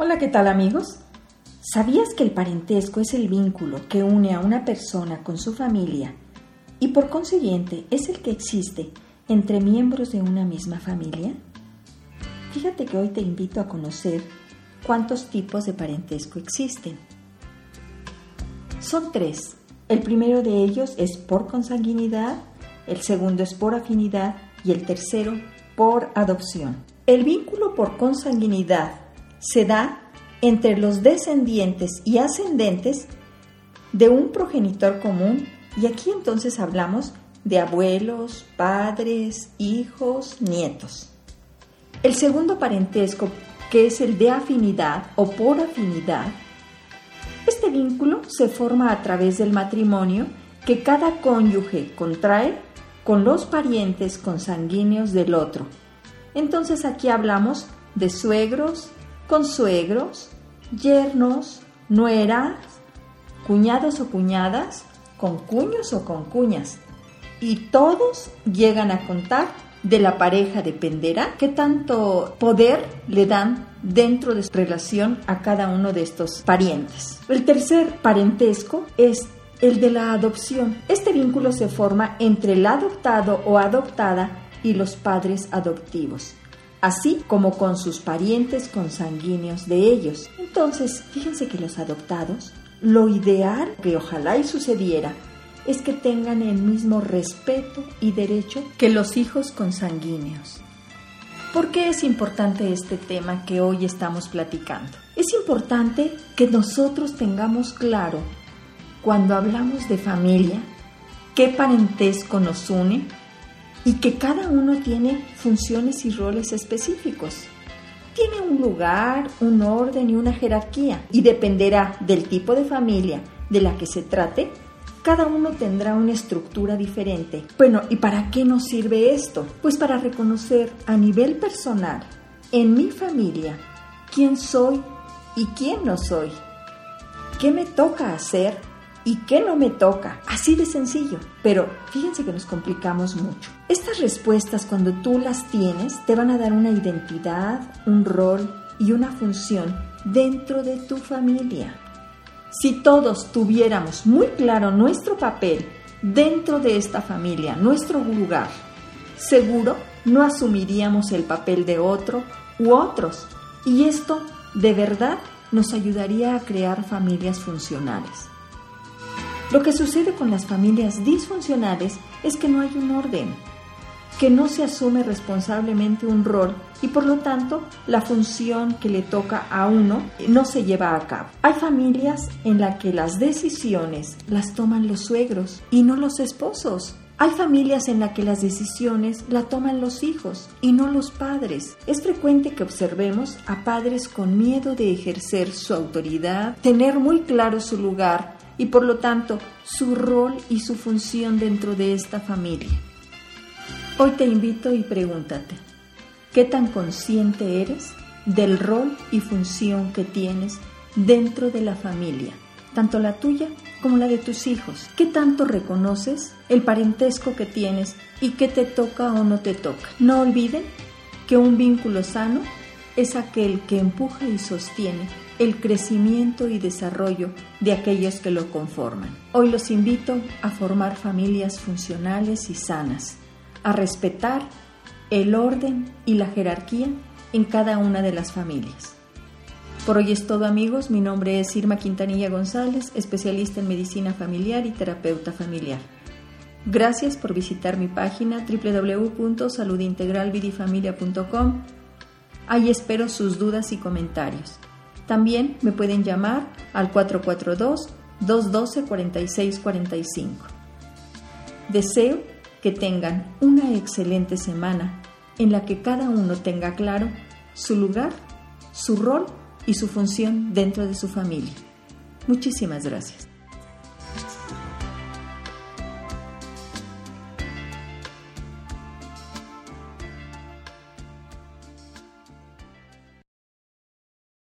Hola, ¿qué tal amigos? ¿Sabías que el parentesco es el vínculo que une a una persona con su familia y por consiguiente es el que existe entre miembros de una misma familia? Fíjate que hoy te invito a conocer cuántos tipos de parentesco existen. Son tres. El primero de ellos es por consanguinidad, el segundo es por afinidad y el tercero por adopción. El vínculo por consanguinidad se da entre los descendientes y ascendentes de un progenitor común y aquí entonces hablamos de abuelos, padres, hijos, nietos. El segundo parentesco, que es el de afinidad o por afinidad, este vínculo se forma a través del matrimonio que cada cónyuge contrae con los parientes consanguíneos del otro. Entonces aquí hablamos de suegros, consuegros, yernos, nueras, cuñados o cuñadas, con cuños o con cuñas. Y todos llegan a contar de la pareja dependerá qué tanto poder le dan dentro de su relación a cada uno de estos parientes. El tercer parentesco es el de la adopción. Este vínculo se forma entre el adoptado o adoptada y los padres adoptivos, así como con sus parientes consanguíneos de ellos. Entonces, fíjense que los adoptados, lo ideal que ojalá y sucediera, es que tengan el mismo respeto y derecho que los hijos consanguíneos. ¿Por qué es importante este tema que hoy estamos platicando? Es importante que nosotros tengamos claro, cuando hablamos de familia, qué parentesco nos une y que cada uno tiene funciones y roles específicos. Tiene un lugar, un orden y una jerarquía y dependerá del tipo de familia de la que se trate cada uno tendrá una estructura diferente. Bueno, ¿y para qué nos sirve esto? Pues para reconocer a nivel personal, en mi familia, quién soy y quién no soy. ¿Qué me toca hacer y qué no me toca? Así de sencillo. Pero fíjense que nos complicamos mucho. Estas respuestas, cuando tú las tienes, te van a dar una identidad, un rol y una función dentro de tu familia. Si todos tuviéramos muy claro nuestro papel dentro de esta familia, nuestro lugar, seguro no asumiríamos el papel de otro u otros. Y esto de verdad nos ayudaría a crear familias funcionales. Lo que sucede con las familias disfuncionales es que no hay un orden, que no se asume responsablemente un rol y por lo tanto la función que le toca a uno no se lleva a cabo. Hay familias en las que las decisiones las toman los suegros y no los esposos. Hay familias en las que las decisiones la toman los hijos y no los padres. Es frecuente que observemos a padres con miedo de ejercer su autoridad, tener muy claro su lugar y por lo tanto su rol y su función dentro de esta familia. Hoy te invito y pregúntate, ¿qué tan consciente eres del rol y función que tienes dentro de la familia, tanto la tuya como la de tus hijos? ¿Qué tanto reconoces el parentesco que tienes y qué te toca o no te toca? No olviden que un vínculo sano es aquel que empuja y sostiene el crecimiento y desarrollo de aquellos que lo conforman. Hoy los invito a formar familias funcionales y sanas a respetar el orden y la jerarquía en cada una de las familias. Por hoy es todo amigos, mi nombre es Irma Quintanilla González, especialista en medicina familiar y terapeuta familiar. Gracias por visitar mi página www.saludintegralvidifamilia.com. Ahí espero sus dudas y comentarios. También me pueden llamar al 442-212-4645. Deseo que tengan una excelente semana en la que cada uno tenga claro su lugar, su rol y su función dentro de su familia. Muchísimas gracias.